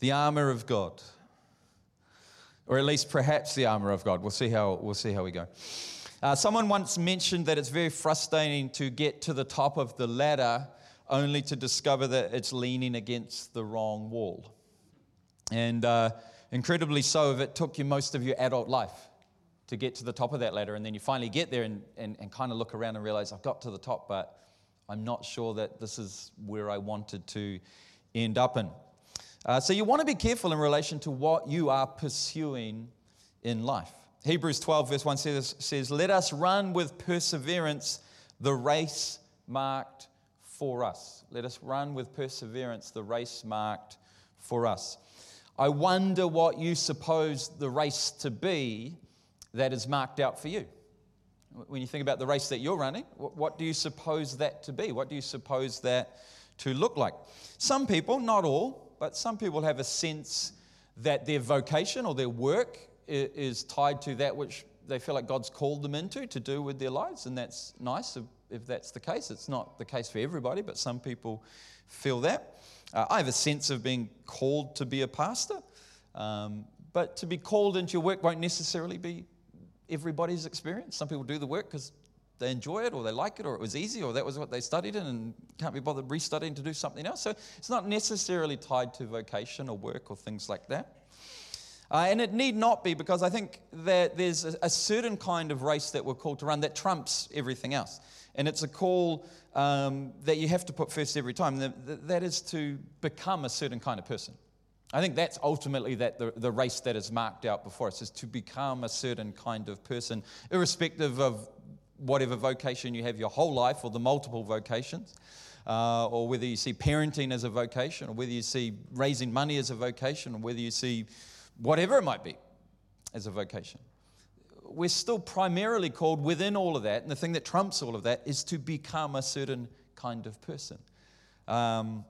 the armor of God. Or at least perhaps the armor of God. We'll see how, we'll see how we go. Uh, someone once mentioned that it's very frustrating to get to the top of the ladder only to discover that it's leaning against the wrong wall. And uh, incredibly so, if it took you most of your adult life to get to the top of that ladder, and then you finally get there and, and, and kind of look around and realize, I've got to the top, but I'm not sure that this is where I wanted to end up in. Uh, so you want to be careful in relation to what you are pursuing in life. Hebrews 12, verse 1 says, says Let us run with perseverance the race marked for us. Let us run with perseverance the race marked for us. I wonder what you suppose the race to be that is marked out for you. When you think about the race that you're running, what do you suppose that to be? What do you suppose that to look like? Some people, not all, but some people have a sense that their vocation or their work is tied to that which they feel like God's called them into to do with their lives, and that's nice if, if that's the case. It's not the case for everybody, but some people feel that. Uh, I have a sense of being called to be a pastor, um, but to be called into your work won't necessarily be everybody's experience. Some people do the work because they enjoy it or they like it or it was easy or that was what they studied in and can't be bothered restudying to do something else. So it's not necessarily tied to vocation or work or things like that. Uh, and it need not be because I think that there's a, a, certain kind of race that we're called to run that trumps everything else. And it's a call um, that you have to put first every time. That, that is to become a certain kind of person. I think that's ultimately that the, the race that is marked out before us is to become a certain kind of person, irrespective of whatever vocation you have your whole life or the multiple vocations, uh, or whether you see parenting as a vocation, or whether you see raising money as a vocation, or whether you see whatever it might be as a vocation. We're still primarily called within all of that, and the thing that trumps all of that is to become a certain kind of person. Um,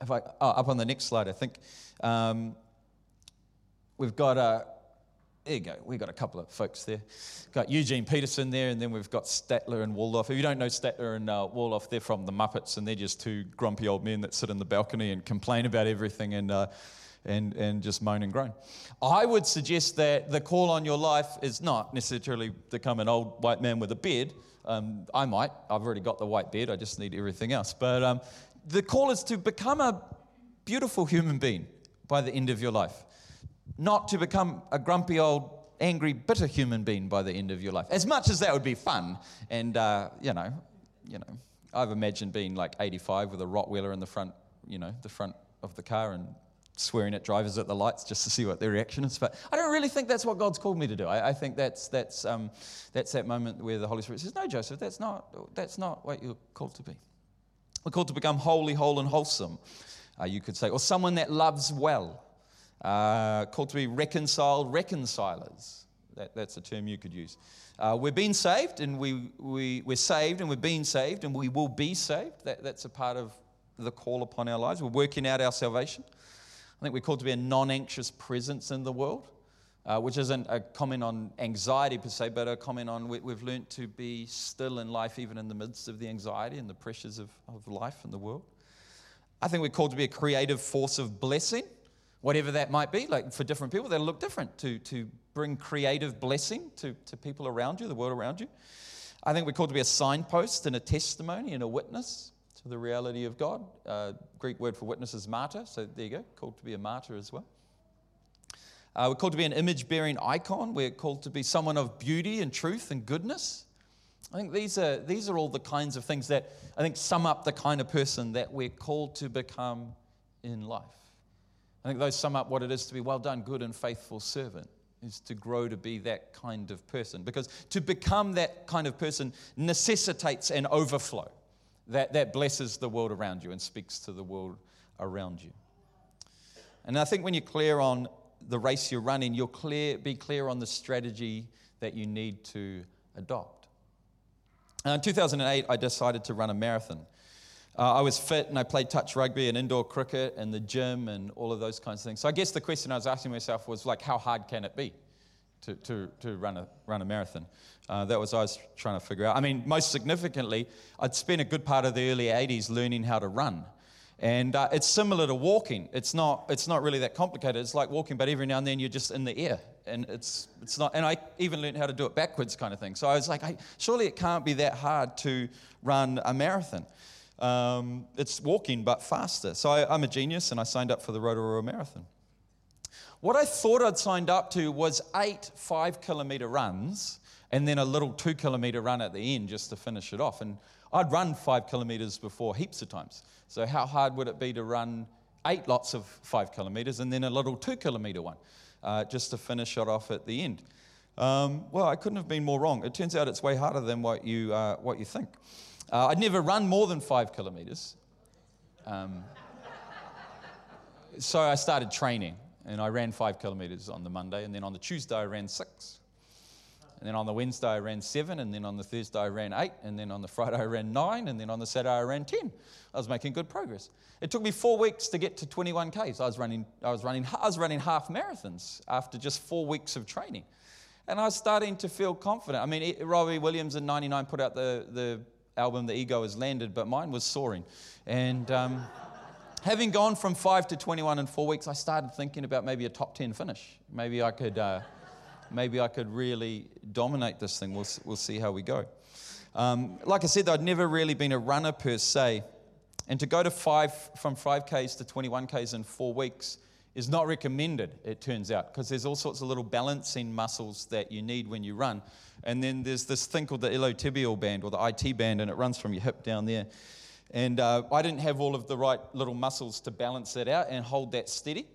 if I, oh, up on the next slide, I think um, we've got a there you go. We've got a couple of folks there. Got Eugene Peterson there, and then we've got Statler and Waldorf. If you don't know Statler and uh, Waldorf, they're from the Muppets, and they're just two grumpy old men that sit in the balcony and complain about everything and, uh, and, and just moan and groan. I would suggest that the call on your life is not necessarily become an old white man with a beard. Um, I might. I've already got the white beard. I just need everything else. But um, the call is to become a beautiful human being by the end of your life not to become a grumpy old angry, bitter human being by the end of your life. As much as that would be fun, and uh, you know, you know, I've imagined being like 85 with a Rottweiler in the front, you know, the front of the car and swearing at drivers at the lights just to see what their reaction is. But I don't really think that's what God's called me to do. I, I think that's that's um, that's that moment where the Holy Spirit says, "No, Joseph, that's not that's not what you're called to be. We're called to become holy, whole, and wholesome." Uh, you could say, or someone that loves well uh, called to be reconciled reconcilers. That, that's a term you could use. Uh, we're being saved, and we, we, we're saved, and we're being saved, and we will be saved. That, that's a part of the call upon our lives. We're working out our salvation. I think we're called to be a non anxious presence in the world, uh, which isn't a comment on anxiety per se, but a comment on we, have learned to be still in life, even in the midst of the anxiety and the pressures of, of life and the world. I think we're called to be a creative force of blessing whatever that might be. Like for different people, that'll look different to, to bring creative blessing to, to people around you, the world around you. I think we're called to be a signpost and a testimony and a witness to the reality of God. Uh, Greek word for witness is martyr, so there you go, called to be a martyr as well. Uh, we're called to be an image bearing icon. We're called to be someone of beauty and truth and goodness. I think these are, these are all the kinds of things that I think sum up the kind of person that we're called to become in life. I think those sum up what it is to be well done, good and faithful servant, is to grow to be that kind of person. Because to become that kind of person necessitates an overflow that, that blesses the world around you and speaks to the world around you. And I think when you're clear on the race you're running, you'll clear, be clear on the strategy that you need to adopt. In 2008, I decided to run a marathon. Uh, I was fit and I played touch rugby and indoor cricket and the gym and all of those kinds of things. So I guess the question I was asking myself was like, how hard can it be to, to, to run, a, run a marathon? Uh, that was I was trying to figure out. I mean, most significantly, I'd spent a good part of the early 80s learning how to run. And uh, it's similar to walking. It's not, it's not really that complicated. It's like walking, but every now and then you're just in the air. And it's, it's not, and I even learned how to do it backwards kind of thing. So I was like, hey, surely it can't be that hard to run a marathon. Um, it's walking, but faster. So I, I'm a genius, and I signed up for the Rotorua Marathon. What I thought I'd signed up to was eight five kilometer runs and then a little two kilometer run at the end just to finish it off. And I'd run five kilometers before heaps of times. So, how hard would it be to run eight lots of five kilometers and then a little two kilometer one uh, just to finish it off at the end? Um, well, I couldn't have been more wrong. It turns out it's way harder than what you, uh, what you think. Uh, I'd never run more than five kilometers. Um, so I started training and I ran five kilometers on the Monday, and then on the Tuesday I ran six. And then on the Wednesday I ran seven, and then on the Thursday I ran eight, and then on the Friday I ran nine, and then on the Saturday I ran 10. I was making good progress. It took me four weeks to get to 21 Ks. I was running, I was running, I was running half marathons after just four weeks of training. And I was starting to feel confident. I mean, Robbie Williams in 99 put out the, the album The Ego Has Landed, but mine was soaring. And um, having gone from 5 to 21 in four weeks, I started thinking about maybe a top 10 finish. Maybe I could. Uh, maybe I could really dominate this thing. We'll, we'll see how we go. Um, like I said, I'd never really been a runner per se. And to go to five, from 5Ks to 21Ks in four weeks is not recommended, it turns out, because there's all sorts of little balancing muscles that you need when you run. And then there's this thing called the iliotibial band or the IT band, and it runs from your hip down there. And uh, I didn't have all of the right little muscles to balance that out and hold that steady.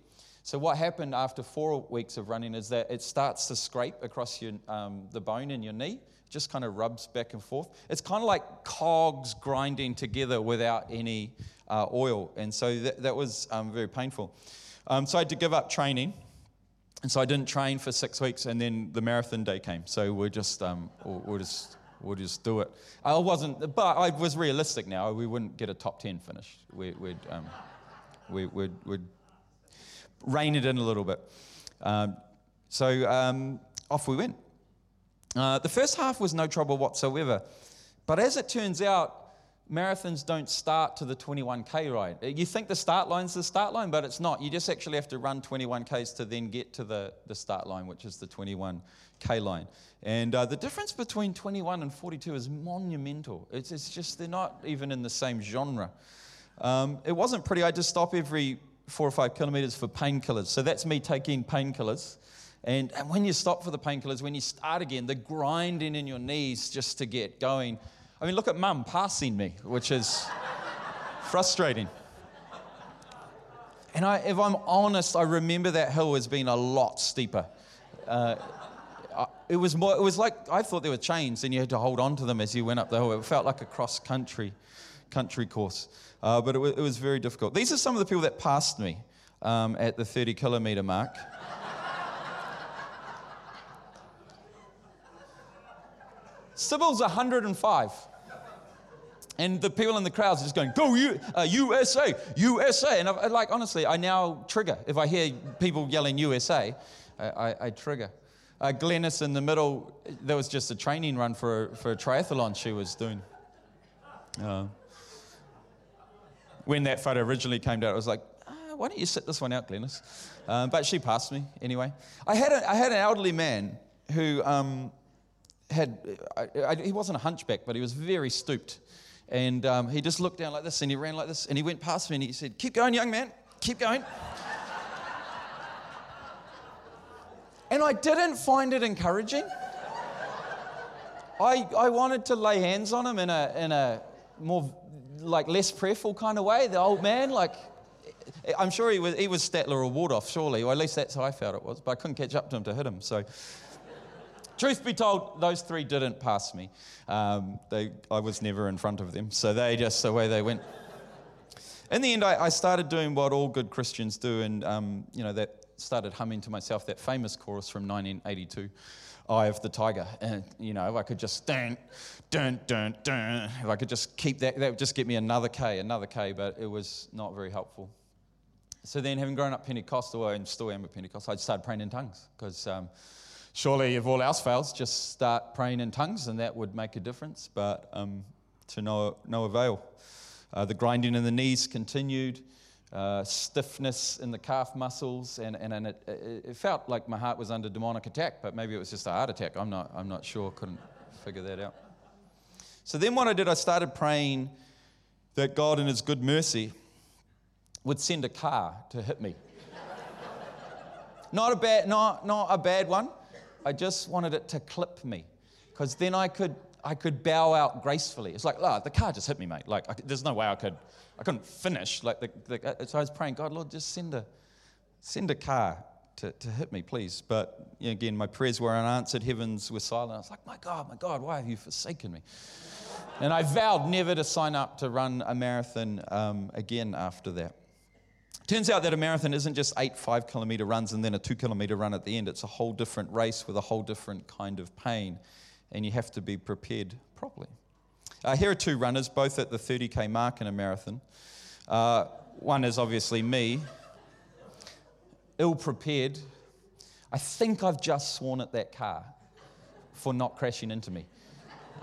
So what happened after four weeks of running is that it starts to scrape across your, um, the bone in your knee, just kind of rubs back and forth. It's kind of like cogs grinding together without any uh, oil, and so that, that was um, very painful. Um, so I had to give up training, and so I didn't train for six weeks, and then the marathon day came. So we're just um, we'll, we'll just we'll just do it. I wasn't, but I was realistic now. We wouldn't get a top 10 finish. We, would um, we, would we'd rein it in a little bit. Um, so um, off we went. Uh, the first half was no trouble whatsoever. But as it turns out, marathons don't start to the 21k ride. You think the start line's the start line, but it's not. You just actually have to run 21ks to then get to the, the start line, which is the 21k line. And uh, the difference between 21 and 42 is monumental. It's, it's just, they're not even in the same genre. Um, it wasn't pretty. I to stop every four or five kilometers for painkillers. So that's me taking painkillers. And, and when you stop for the painkillers, when you start again, the grinding in your knees just to get going. I mean, look at mum passing me, which is frustrating. And I, if I'm honest, I remember that hill as being a lot steeper. Uh, it was more, it was like I thought there were chains and you had to hold on to them as you went up the hill. It felt like a cross country country course uh, but it, w- it, was very difficult. These are some of the people that passed me um, at the 30 kilometer mark. Sybil's 105. And the people in the crowds are just going, go U- uh, USA, USA. And I, like, honestly, I now trigger. If I hear people yelling USA, I, I, I trigger. Uh, Glennis in the middle, there was just a training run for, for a triathlon she was doing. Uh, when that photo originally came out, I was like, ah, why don't you sit this one out, Glennis? Um, but she passed me anyway. I had, a, I had an elderly man who um, had, I, I, he wasn't a hunchback, but he was very stooped. And um, he just looked down like this and he ran like this and he went past me and he said, Keep going, young man, keep going. and I didn't find it encouraging. I, I wanted to lay hands on him in a, in a more like less prayerful kind of way, the old man, like I'm sure he was, he was Statler or Waldorf, surely, or at least that's how I felt it was, but I couldn't catch up to him to hit him. So, truth be told, those three didn't pass me. Um, they, I was never in front of them, so they just the way they went. In the end, I, I started doing what all good Christians do, and um, you know that started humming to myself that famous chorus from 1982. Eye of the Tiger. And, you know, if I could just dun, dun, dun, dun, if I could just keep that, that would just get me another K, another K, but it was not very helpful. So then, having grown up Pentecostal, and still am a Pentecostal, I started praying in tongues because um, surely, if all else fails, just start praying in tongues and that would make a difference, but um, to no, no avail. Uh, the grinding in the knees continued, uh, stiffness in the calf muscles, and, and, and it, it, felt like my heart was under demonic attack, but maybe it was just a heart attack. I'm not, I'm not sure, couldn't figure that out. So then what I did, I started praying that God, in His good mercy, would send a car to hit me. not, a bad, not, not a bad one. I just wanted it to clip me because then I could, I could bow out gracefully. It's like, oh, the car just hit me, mate. Like, I, there's no way I could, I couldn't finish. Like, the, the, so I was praying, God, Lord, just send a, send a car to, to hit me, please. But you know, again, my prayers were unanswered. Heavens were silent. I was like, my God, my God, why have you forsaken me? And I vowed never to sign up to run a marathon um, again after that. Turns out that a marathon isn't just eight five kilometer runs and then a two kilometer run at the end. It's a whole different race with a whole different kind of pain, and you have to be prepared properly. Uh, here are two runners, both at the 30k mark in a marathon. Uh, one is obviously me, ill prepared. I think I've just sworn at that car for not crashing into me.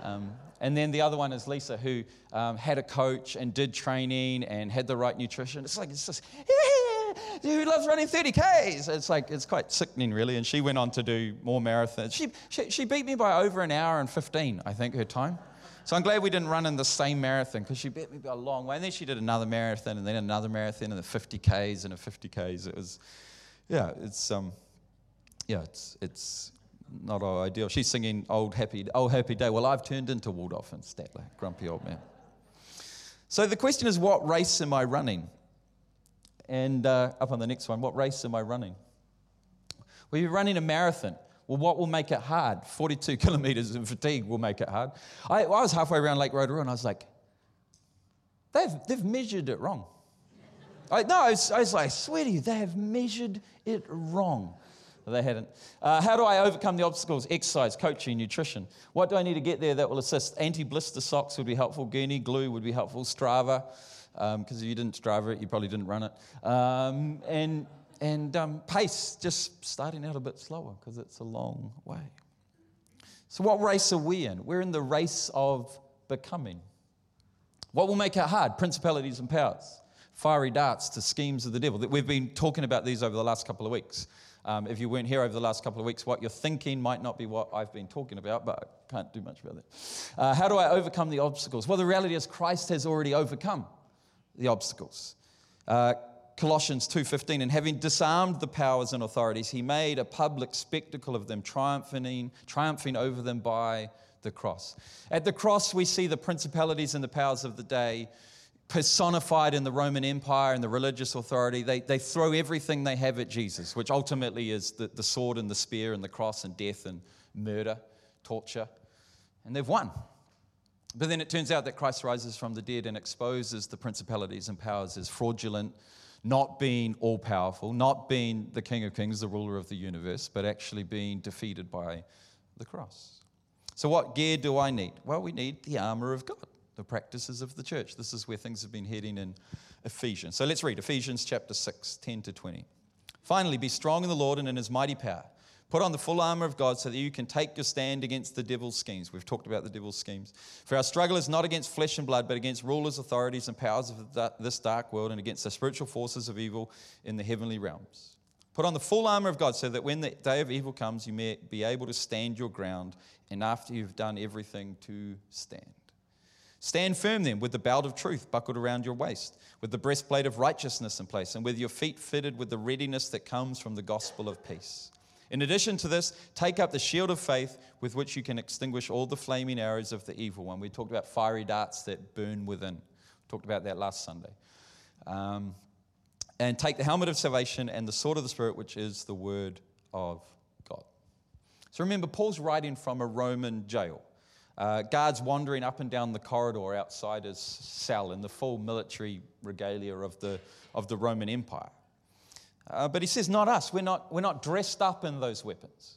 Um, and then the other one is Lisa, who um, had a coach and did training and had the right nutrition. It's like, it's just, yeah, who loves running 30Ks? It's like, it's quite sickening, really. And she went on to do more marathons. She, she, she beat me by over an hour and 15, I think, her time. So I'm glad we didn't run in the same marathon because she beat me by a long way. And then she did another marathon and then another marathon and the 50Ks and a 50Ks. It was, yeah, it's, um, yeah, it's, it's, not our ideal. She's singing Old Happy, Old Happy Day. Well, I've turned into Waldorf and Statler, grumpy old man. So the question is, what race am I running? And uh, up on the next one, what race am I running? Well, you're running a marathon. Well, what will make it hard? 42 kilometers of fatigue will make it hard. I, I was halfway around Lake Rotorua and I was like, they've, they've measured it wrong. I, no, I was, I was like, sweetie, they have measured it wrong. They hadn't. Uh, how do I overcome the obstacles? Exercise, coaching, nutrition. What do I need to get there that will assist? Anti blister socks would be helpful. Gurney Goo would be helpful. Strava, because um, if you didn't Strava it, you probably didn't run it. Um, and and um, pace, just starting out a bit slower because it's a long way. So, what race are we in? We're in the race of becoming. What will make it hard? Principalities and powers, fiery darts to schemes of the devil. That we've been talking about these over the last couple of weeks. Um, if you weren't here over the last couple of weeks, what you're thinking might not be what I've been talking about, but I can't do much about it. Uh, how do I overcome the obstacles? Well, the reality is Christ has already overcome the obstacles. Uh, Colossians 2:15 and having disarmed the powers and authorities he made a public spectacle of them triumphing triumphing over them by the cross. At the cross we see the principalities and the powers of the day personified in the Roman Empire and the religious authority, they, they throw everything they have at Jesus, which ultimately is the, the sword and the spear and the cross and death and murder, torture. And they've won. But then it turns out that Christ rises from the dead and exposes the principalities and powers as fraudulent, not being all powerful, not being the King of Kings, the ruler of the universe, but actually being defeated by the cross. So, what gear do I need? Well, we need the armor of God the practices of the church. This is where things have been heading in Ephesians. So let's read Ephesians chapter 6, 10 to 20. Finally, be strong in the Lord and in his mighty power. Put on the full armor of God so that you can take your stand against the devil's schemes. We've talked about the devil's schemes. For our struggle is not against flesh and blood, but against rulers, authorities, and powers of this dark world, and against the spiritual forces of evil in the heavenly realms. Put on the full armor of God so that when the day of evil comes, you may be able to stand your ground, and after you've done everything, to stand. Stand firm then with the belt of truth buckled around your waist, with the breastplate of righteousness in place, and with your feet fitted with the readiness that comes from the gospel of peace. In addition to this, take up the shield of faith with which you can extinguish all the flaming arrows of the evil one. We talked about fiery darts that burn within. We talked about that last Sunday. Um, and take the helmet of salvation and the sword of the Spirit, which is the word of God. So remember, Paul's writing from a Roman jail. Uh, guards wandering up and down the corridor outside his cell in the full military regalia of the, of the Roman Empire. Uh, but he says, not us. We're not, we're not dressed up in those weapons.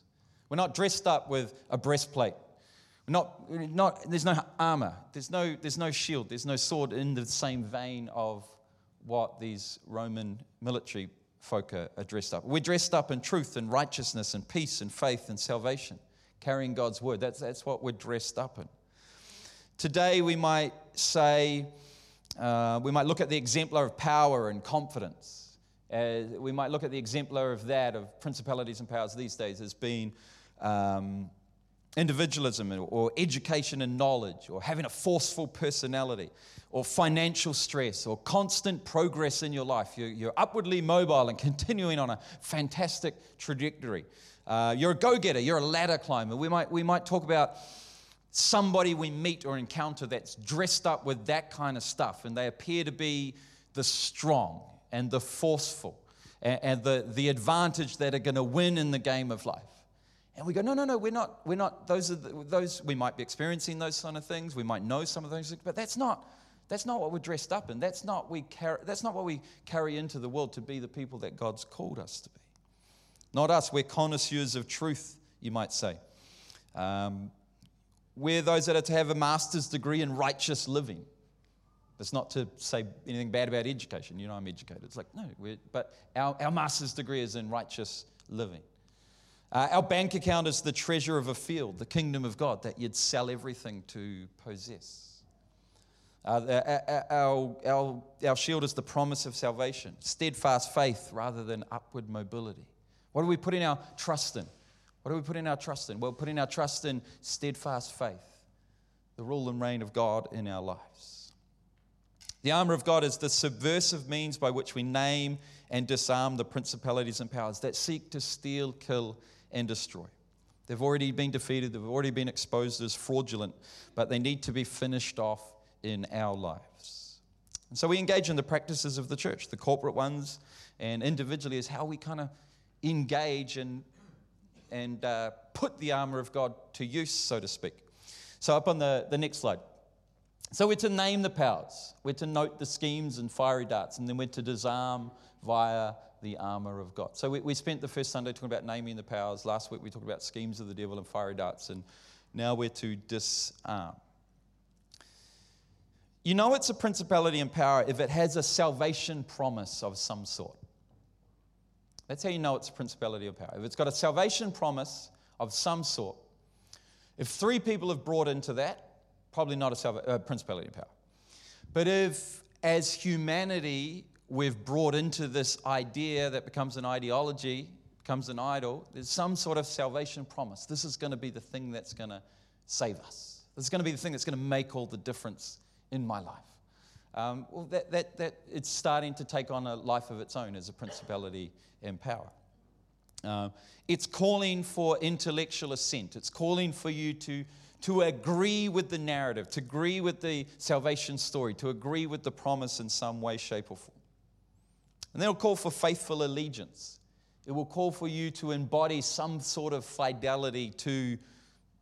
We're not dressed up with a breastplate. We're not, not, there's no armor. There's no, there's no shield. There's no sword in the same vein of what these Roman military folk are, are dressed up. We're dressed up in truth and righteousness and peace and faith and salvation carrying God's word. That's, that's what we're dressed up in. Today, we might say Uh, we might look at the exemplar of power and confidence. Uh, we might look at the exemplar of that, of principalities and powers these days, as being um, individualism or education and knowledge, or having a forceful personality, or financial stress, or constant progress in your life. You're, you're upwardly mobile and continuing on a fantastic trajectory. Uh, you're a go getter, you're a ladder climber. We might, we might talk about somebody we meet or encounter that's dressed up with that kind of stuff, and they appear to be the strong and the forceful and, and the, the advantage that are going to win in the game of life. And we go, no, no, no, we're not, we're not, those are the, those, we might be experiencing those kind of things, we might know some of those things, but that's not, that's not what we're dressed up in. That's not, we carry, that's not what we carry into the world to be the people that God's called us to be. Not us, we're connoisseurs of truth, you might say. Um, we're those that are to have a master's degree in righteous living. That's not to say anything bad about education. You know, I'm educated. It's like, no, but our, our master's degree is in righteous living. Uh, our bank account is the treasure of a field, the kingdom of God, that you'd sell everything to possess. Uh, our, our, our shield is the promise of salvation, steadfast faith rather than upward mobility. What are we putting our trust in? What are we putting our trust in? Well, putting our trust in steadfast faith, the rule and reign of God in our lives. The armor of God is the subversive means by which we name and disarm the principalities and powers that seek to steal, kill, and destroy. They've already been defeated, they've already been exposed as fraudulent, but they need to be finished off in our lives. And so we engage in the practices of the church, the corporate ones, and individually is how we kind of engage and, and uh, put the armor of God to use, so to speak. So, up on the, the next slide. So, we're to name the powers, we're to note the schemes and fiery darts, and then we're to disarm via the armor of God. So we, we spent the first Sunday talking about naming the powers. Last week we talked about schemes of the devil and fiery darts, and now we're to disarm. You know it's a principality and power if it has a salvation promise of some sort. That's how you know it's a principality or power. If it's got a salvation promise of some sort, if three people have brought into that, probably not a salva- uh, principality and power. But if, as humanity, we've brought into this idea that becomes an ideology, becomes an idol, there's some sort of salvation promise. This is going to be the thing that's going to save us. This is going to be the thing that's going to make all the difference in my life. Um, well, that, that, that it's starting to take on a life of its own as a principality and power. Uh, it's calling for intellectual assent. It's calling for you to, to agree with the narrative, to agree with the salvation story, to agree with the promise in some way, shape, or form. And then it'll call for faithful allegiance. It will call for you to embody some sort of fidelity to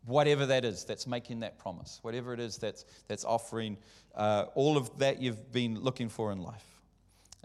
whatever that is that's making that promise, whatever it is that's, that's offering uh, all of that you've been looking for in life.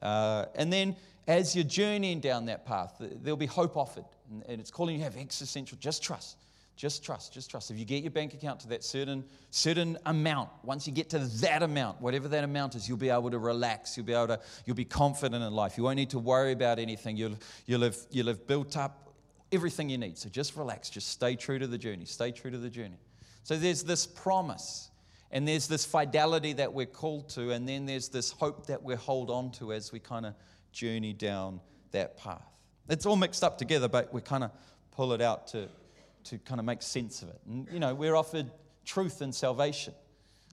Uh, and then as you're journeying down that path, there'll be hope offered. And, and it's calling you have existential, just trust. Just trust, just trust. If you get your bank account to that certain, certain amount, once you get to that amount, whatever that amount is, you'll be able to relax. You'll be able to, you'll be confident in life. You won't need to worry about anything. You'll, you'll, have, you'll have built up everything you need. So just relax. Just stay true to the journey. Stay true to the journey. So there's this promise, and there's this fidelity that we're called to, and then there's this hope that we hold on to as we kind of journey down that path. It's all mixed up together, but we kind of pull it out to to kind of make sense of it. And, you know, we're offered truth and salvation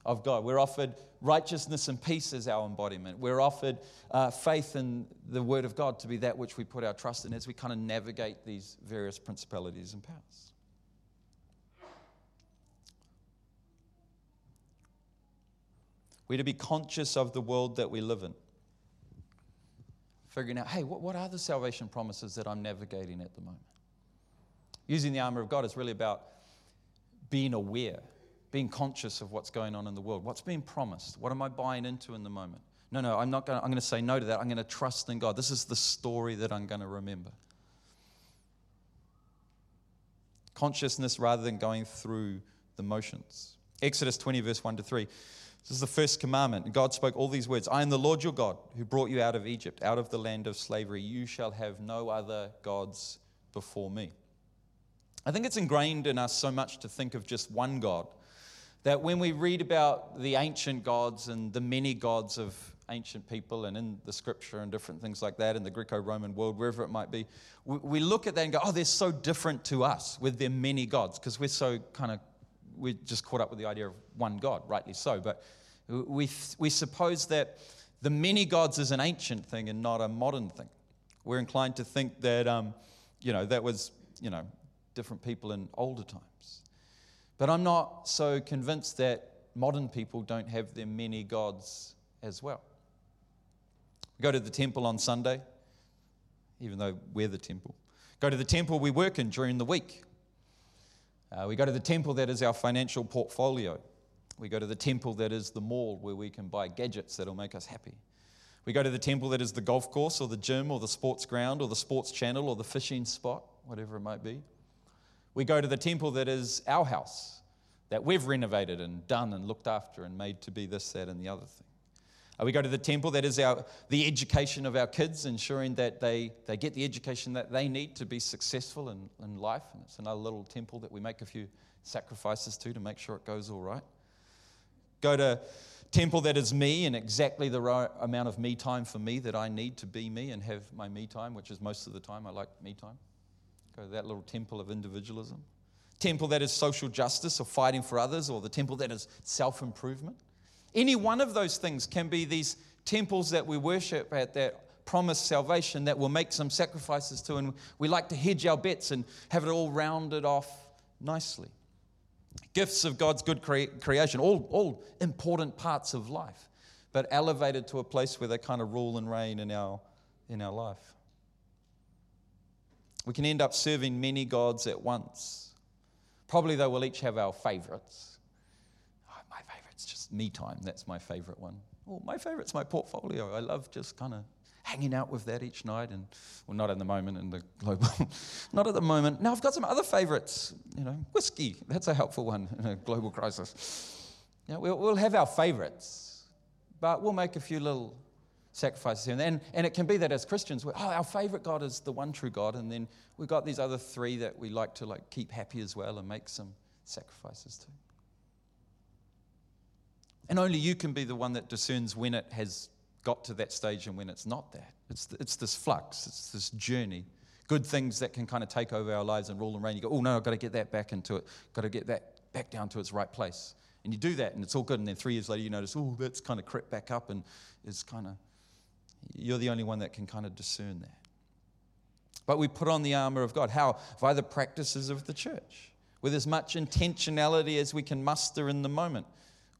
of God. We're offered righteousness and peace as our embodiment. We're offered uh, faith in the Word of God to be that which we put our trust in as we kind of navigate these various principalities and powers. We're to be conscious of the world that we live in. Figuring out, hey, what, what are the salvation promises that I'm navigating at the moment? Using the armor of God is really about being aware, being conscious of what's going on in the world. What's being promised? What am I buying into in the moment? No, no, I'm not going to, I'm going to say no to that. I'm going to trust in God. This is the story that I'm going to remember. Consciousness rather than going through the motions. Exodus 20, verse 1 to 3. This is the first commandment. God spoke all these words I am the Lord your God who brought you out of Egypt, out of the land of slavery. You shall have no other gods before me. I think it's ingrained in us so much to think of just one God that when we read about the ancient gods and the many gods of ancient people and in the scripture and different things like that in the Greco Roman world, wherever it might be, we, look at that and go, oh, they're so different to us with their many gods because we're so kind of, we're just caught up with the idea of one God, rightly so. But we, we suppose that the many gods is an ancient thing and not a modern thing. We're inclined to think that, um, you know, that was, you know, different people in older times. But I'm not so convinced that modern people don't have their many gods as well. We go to the temple on Sunday, even though we're the temple. Go to the temple we work in during the week. Uh, we go to the temple that is our financial portfolio. We go to the temple that is the mall where we can buy gadgets that'll make us happy. We go to the temple that is the golf course or the gym or the sports ground or the sports channel or the fishing spot, whatever it might be. We go to the temple that is our house, that we've renovated and done and looked after and made to be this, that, and the other thing. Uh, we go to the temple that is our, the education of our kids, ensuring that they, they get the education that they need to be successful in, in life. And it's another little temple that we make a few sacrifices to to make sure it goes all right. Go to temple that is me and exactly the right amount of me time for me that I need to be me and have my me time, which is most of the time I like me time. To that little temple of individualism. Temple that is social justice or fighting for others, or the temple that is self improvement. Any one of those things can be these temples that we worship at that promise salvation that we'll make some sacrifices to, and we like to hedge our bets and have it all rounded off nicely. Gifts of God's good cre- creation, all, all important parts of life, but elevated to a place where they kind of rule and reign in our, in our life. We can end up serving many gods at once. Probably, though, we'll each have our favorites. Oh, my favorite's just me time. That's my favorite one. Oh, my favorite's my portfolio. I love just kind of hanging out with that each night and well not at the moment in the global not at the moment now i've got some other favorites you know whiskey that's a helpful one in a global crisis we'll, we'll have our favorites but we'll make a few little sacrifices here and, and it can be that as christians oh our favorite god is the one true god and then we've got these other three that we like to like keep happy as well and make some sacrifices to and only you can be the one that discerns when it has got to that stage and when it's not that. It's, it's this flux, it's this journey. Good things that can kind of take over our lives and rule and reign. You go, oh no, I've got to get that back into it, got to get that back down to its right place. And you do that and it's all good. And then three years later, you notice, oh, that's kind of crept back up and it's kind of, you're the only one that can kind of discern that. But we put on the armor of God. How? Via the practices of the church, with as much intentionality as we can muster in the moment.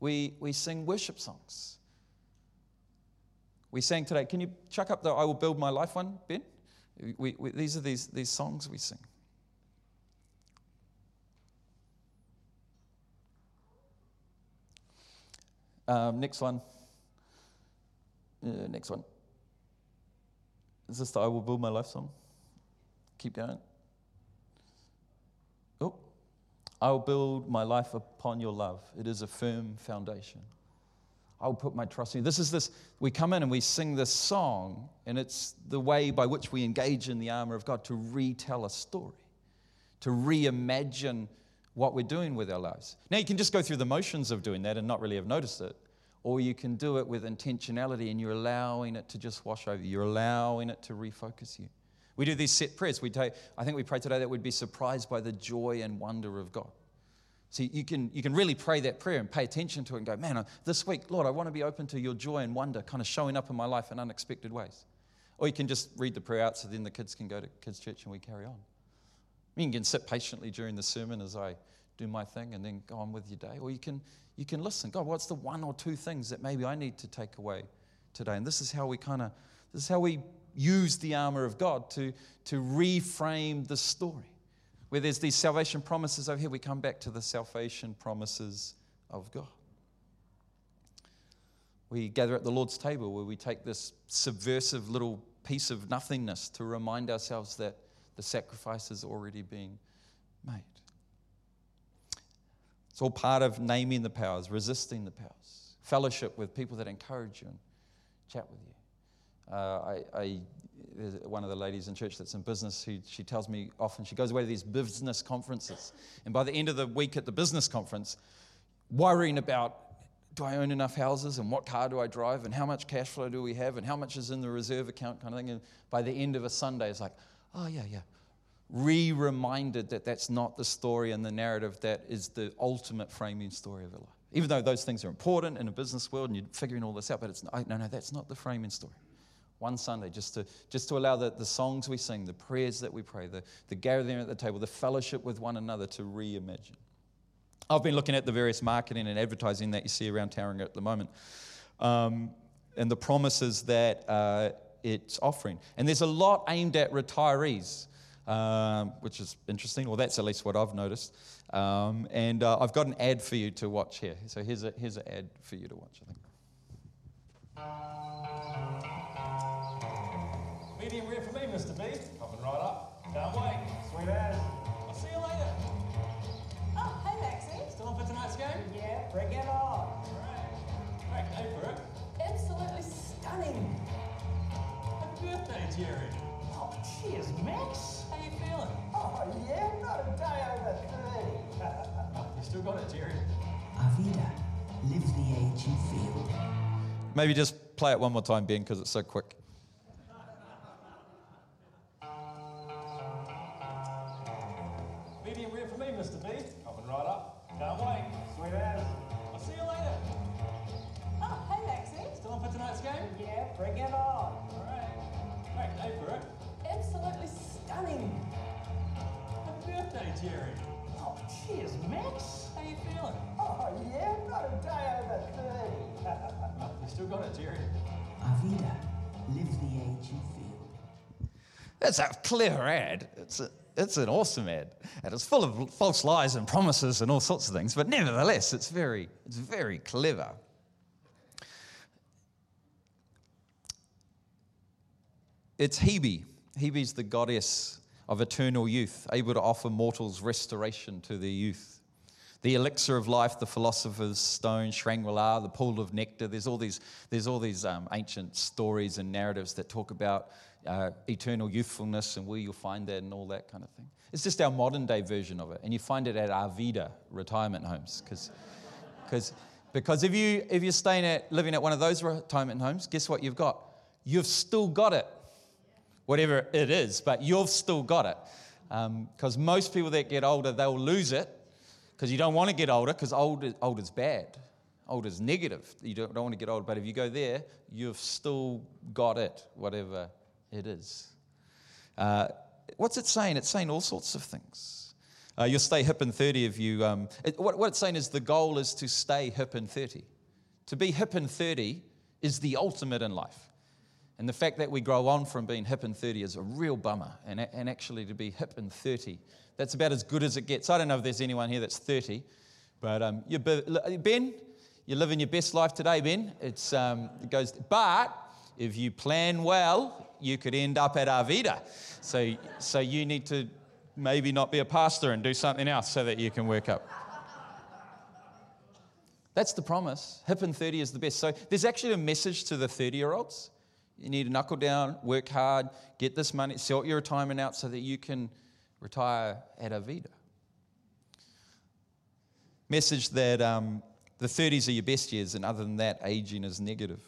We, we sing worship songs. We sang today. Can you chuck up the I Will Build My Life one, Ben? We, we, these are these, these songs we sing. Um, next one. Uh, next one. Is this the I Will Build My Life song? Keep going. Oh, I will build my life upon your love. It is a firm foundation. I'll put my trust in you. This is this, we come in and we sing this song, and it's the way by which we engage in the armor of God to retell a story, to reimagine what we're doing with our lives. Now, you can just go through the motions of doing that and not really have noticed it, or you can do it with intentionality and you're allowing it to just wash over you, you're allowing it to refocus you. We do these set prayers. We take, I think we pray today that we'd be surprised by the joy and wonder of God. So you can, you can really pray that prayer and pay attention to it and go, man, this week, Lord, I want to be open to your joy and wonder kind of showing up in my life in unexpected ways. Or you can just read the prayer out so then the kids can go to kids' church and we carry on. You can sit patiently during the sermon as I do my thing and then go on with your day. Or you can, you can listen. God, what's the one or two things that maybe I need to take away today? And this is how we kind of, this is how we use the armor of God to, to reframe the story. Where there's these salvation promises over here, we come back to the salvation promises of God. We gather at the Lord's table where we take this subversive little piece of nothingness to remind ourselves that the sacrifice has already been made. It's all part of naming the powers, resisting the powers, fellowship with people that encourage you and chat with you. Uh, I, I one of the ladies in church that's in business who she tells me often she goes away to these business conferences and by the end of the week at the business conference worrying about do I own enough houses and what car do I drive and how much cash flow do we have and how much is in the reserve account kind of thing. And by the end of a Sunday, it's like, oh, yeah, yeah. Re reminded that that's not the story and the narrative that is the ultimate framing story of your life. Even though those things are important in a business world and you're figuring all this out, but it's no, no, that's not the framing story. One Sunday, just to, just to allow the, the songs we sing, the prayers that we pray, the, the gathering at the table, the fellowship with one another to reimagine. I've been looking at the various marketing and advertising that you see around Tauranga at the moment um, and the promises that uh, it's offering. And there's a lot aimed at retirees, um, which is interesting. Well, that's at least what I've noticed. Um, and uh, I've got an ad for you to watch here. So here's, a, here's an ad for you to watch, I think. Medium rare for me, Mr. B. Popping right up. Can't wait. Sweet as. I'll see you later. Oh, hey Maxie. Still on for tonight's game? Yeah, bring it on. Alright. Great day for it. Absolutely stunning. Happy birthday, Jerry. Oh, cheers, Max. How you feeling? Not a day over 30. You still got it, Jerry. Arvida, live the age you feel. Maybe just play it one more time, Ben, because it's so quick. Medium rare for me, Mr. B. Popping right up. Can't wait. Still got it, Jerry. Arvida, live the age you feel. That's a clever ad. It's, a, it's an awesome ad. And it's full of false lies and promises and all sorts of things, but nevertheless, it's very, it's very clever. It's Hebe. Hebe's the goddess of eternal youth, able to offer mortals restoration to their youth. The elixir of life, the philosopher's stone, Shangri-La, the pool of nectar. There's all these, there's all these um, ancient stories and narratives that talk about uh, eternal youthfulness and where you'll find that and all that kind of thing. It's just our modern day version of it. And you find it at Arvida retirement homes. Cause, cause, because if, you, if you're staying at, living at one of those retirement homes, guess what you've got? You've still got it whatever it is, but you've still got it. Because um, most people that get older, they'll lose it because you don't want to get older because old, is, old is bad. Old is negative. You don't, don't want to get old. But if you go there, you've still got it, whatever it is. Uh, what's it saying? It's saying all sorts of things. Uh, you'll stay hip in 30 if you. Um, it, what, what it's saying is the goal is to stay hip in 30. To be hip in 30 is the ultimate in life. And the fact that we grow on from being hip in 30 is a real bummer. And, and actually, to be hip in 30, that's about as good as it gets. I don't know if there's anyone here that's 30, but um, you, Ben, you're living your best life today, Ben. It's, um, it goes, but if you plan well, you could end up at Arvida. So, so you need to maybe not be a pastor and do something else so that you can work up. That's the promise. Hip and 30 is the best. So there's actually a message to the 30 year olds. You need to knuckle down, work hard, get this money, sort your retirement out so that you can retire at Arvida. Message that um, the 30s are your best years, and other than that, aging is negative.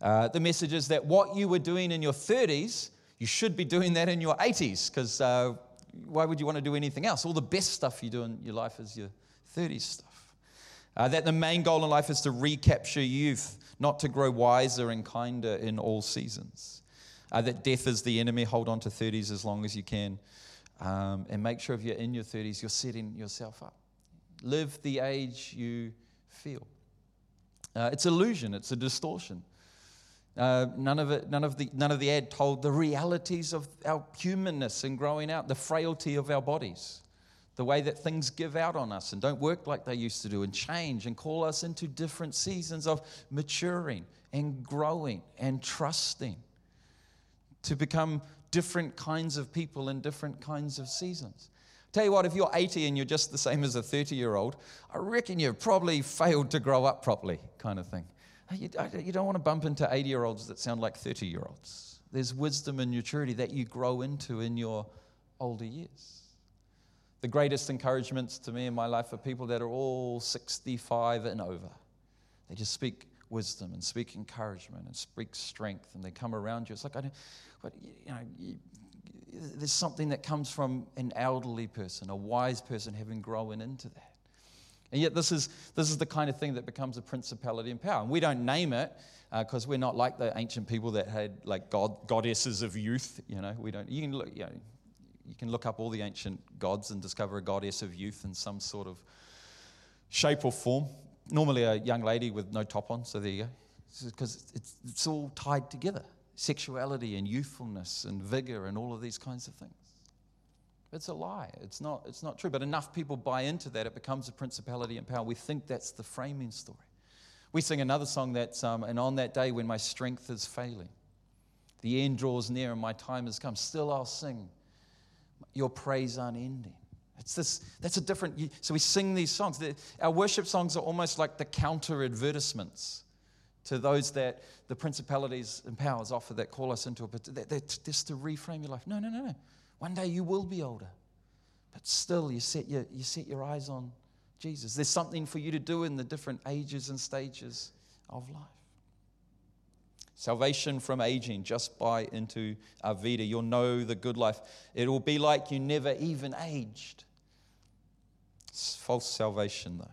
Uh, the message is that what you were doing in your 30s, you should be doing that in your 80s, because uh, why would you want to do anything else? All the best stuff you do in your life is your 30s stuff. Uh, that the main goal in life is to recapture youth, not to grow wiser and kinder in all seasons. Uh, that death is the enemy. Hold on to 30s as long as you can. Um, and make sure if you're in your 30s, you're setting yourself up. Live the age you feel. Uh, it's illusion, it's a distortion. Uh, none of it, none of the, none of the ad told the realities of our humanness and growing out, the frailty of our bodies the way that things give out on us and don't work like they used to do and change and call us into different seasons of maturing and growing and trusting to become different kinds of people in different kinds of seasons. Tell you what, if you're 80 and you're just the same as a 30 year old, I reckon you've probably failed to grow up properly, kind of thing. You, you don't want to bump into 80 year olds that sound like 30 year olds. There's wisdom and maturity that you grow into in your older years. The greatest encouragements to me in my life are people that are all 65 and over. They just speak wisdom and speak encouragement and speak strength, and they come around you. It's like, I don't, but you know, you, there's something that comes from an elderly person, a wise person having grown into that. And yet, this is, this is the kind of thing that becomes a principality and power. And we don't name it because uh, we're not like the ancient people that had like god, goddesses of youth. You know, we don't. You can look, you know, you can look up all the ancient gods and discover a goddess of youth in some sort of shape or form. Normally, a young lady with no top on. So there you go. Because it's, it's all tied together sexuality and youthfulness and vigor and all of these kinds of things. It's a lie. It's not, it's not true. But enough people buy into that, it becomes a principality and power. We think that's the framing story. We sing another song that's, um, and on that day when my strength is failing, the end draws near and my time has come, still I'll sing your praise unending. It's this, that's a different, so we sing these songs. Our worship songs are almost like the counter advertisements to those that the principalities and powers offer that call us into a, that, that, just to reframe your life. No, no, no, no. One day you will be older, but still you set your, you set your eyes on Jesus. There's something for you to do in the different ages and stages of life. Salvation from aging, just buy into Arvida. You'll know the good life. It will be like you never even aged. It's false salvation, though.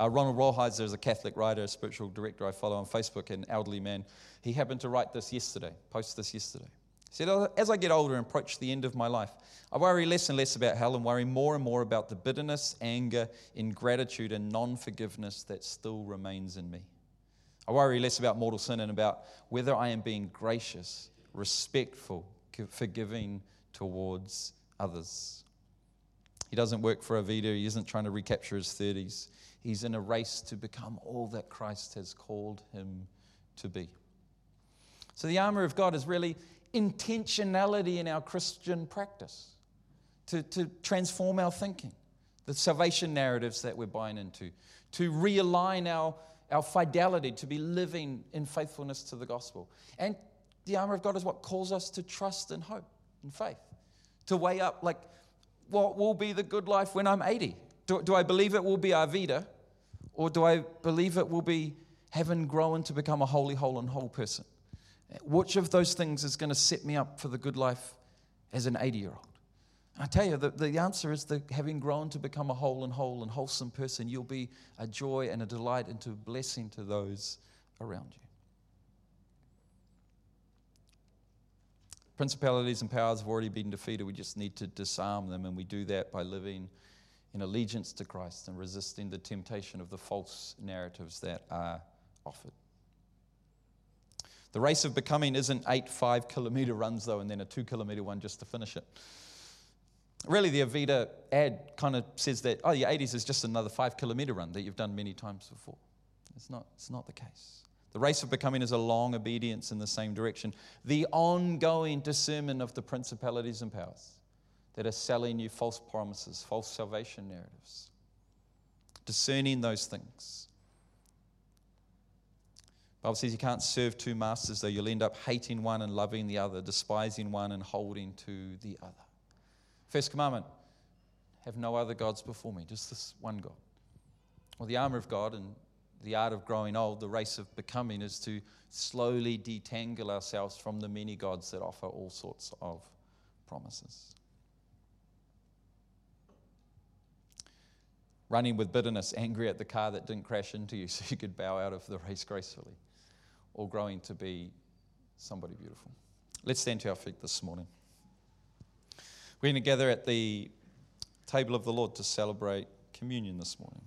Uh, Ronald Rolheiser is a Catholic writer, a spiritual director I follow on Facebook, an elderly man. He happened to write this yesterday, post this yesterday. He said, As I get older and approach the end of my life, I worry less and less about hell and worry more and more about the bitterness, anger, ingratitude, and non forgiveness that still remains in me. I worry less about mortal sin and about whether I am being gracious, respectful, forgiving towards others. He doesn't work for Arvida. He isn't trying to recapture his 30s. He's in a race to become all that Christ has called him to be. So the armor of God is really intentionality in our Christian practice to, to transform our thinking, the salvation narratives that we're buying into, to realign our, our fidelity, to be living in faithfulness to the gospel. And the armor of God is what calls us to trust and hope and faith, to weigh up like, what will be the good life when I'm 80? Do, do I believe it will be Arvida? Or do I believe it will be having grown to become a holy, whole, and whole person? Which of those things is going to set me up for the good life as an 80 year old? I tell you, the, the answer is that having grown to become a whole and whole and wholesome person, you'll be a joy and a delight and a blessing to those around you. Principalities and powers have already been defeated. We just need to disarm them, and we do that by living in allegiance to Christ and resisting the temptation of the false narratives that are offered. The race of becoming isn't eight five kilometer runs, though, and then a two kilometer one just to finish it. Really, the Arvida ad kind of says that, oh, your 80s is just another five kilometer run that you've done many times before. It's not, it's not the case. The race of becoming is a long obedience in the same direction. The ongoing discernment of the principalities and powers that are selling you false promises, false salvation narratives. Discerning those things. Bible says you can't serve two masters, though you'll end up hating one and loving the other, despising one and holding to the other. First commandment have no other gods before me, just this one God. Well, the armor of God and the art of growing old, the race of becoming, is to slowly detangle ourselves from the many gods that offer all sorts of promises. Running with bitterness, angry at the car that didn't crash into you so you could bow out of the race gracefully or growing to be somebody beautiful. Let's stand to our feet this morning. We're going to gather at the table of the Lord to celebrate communion this morning.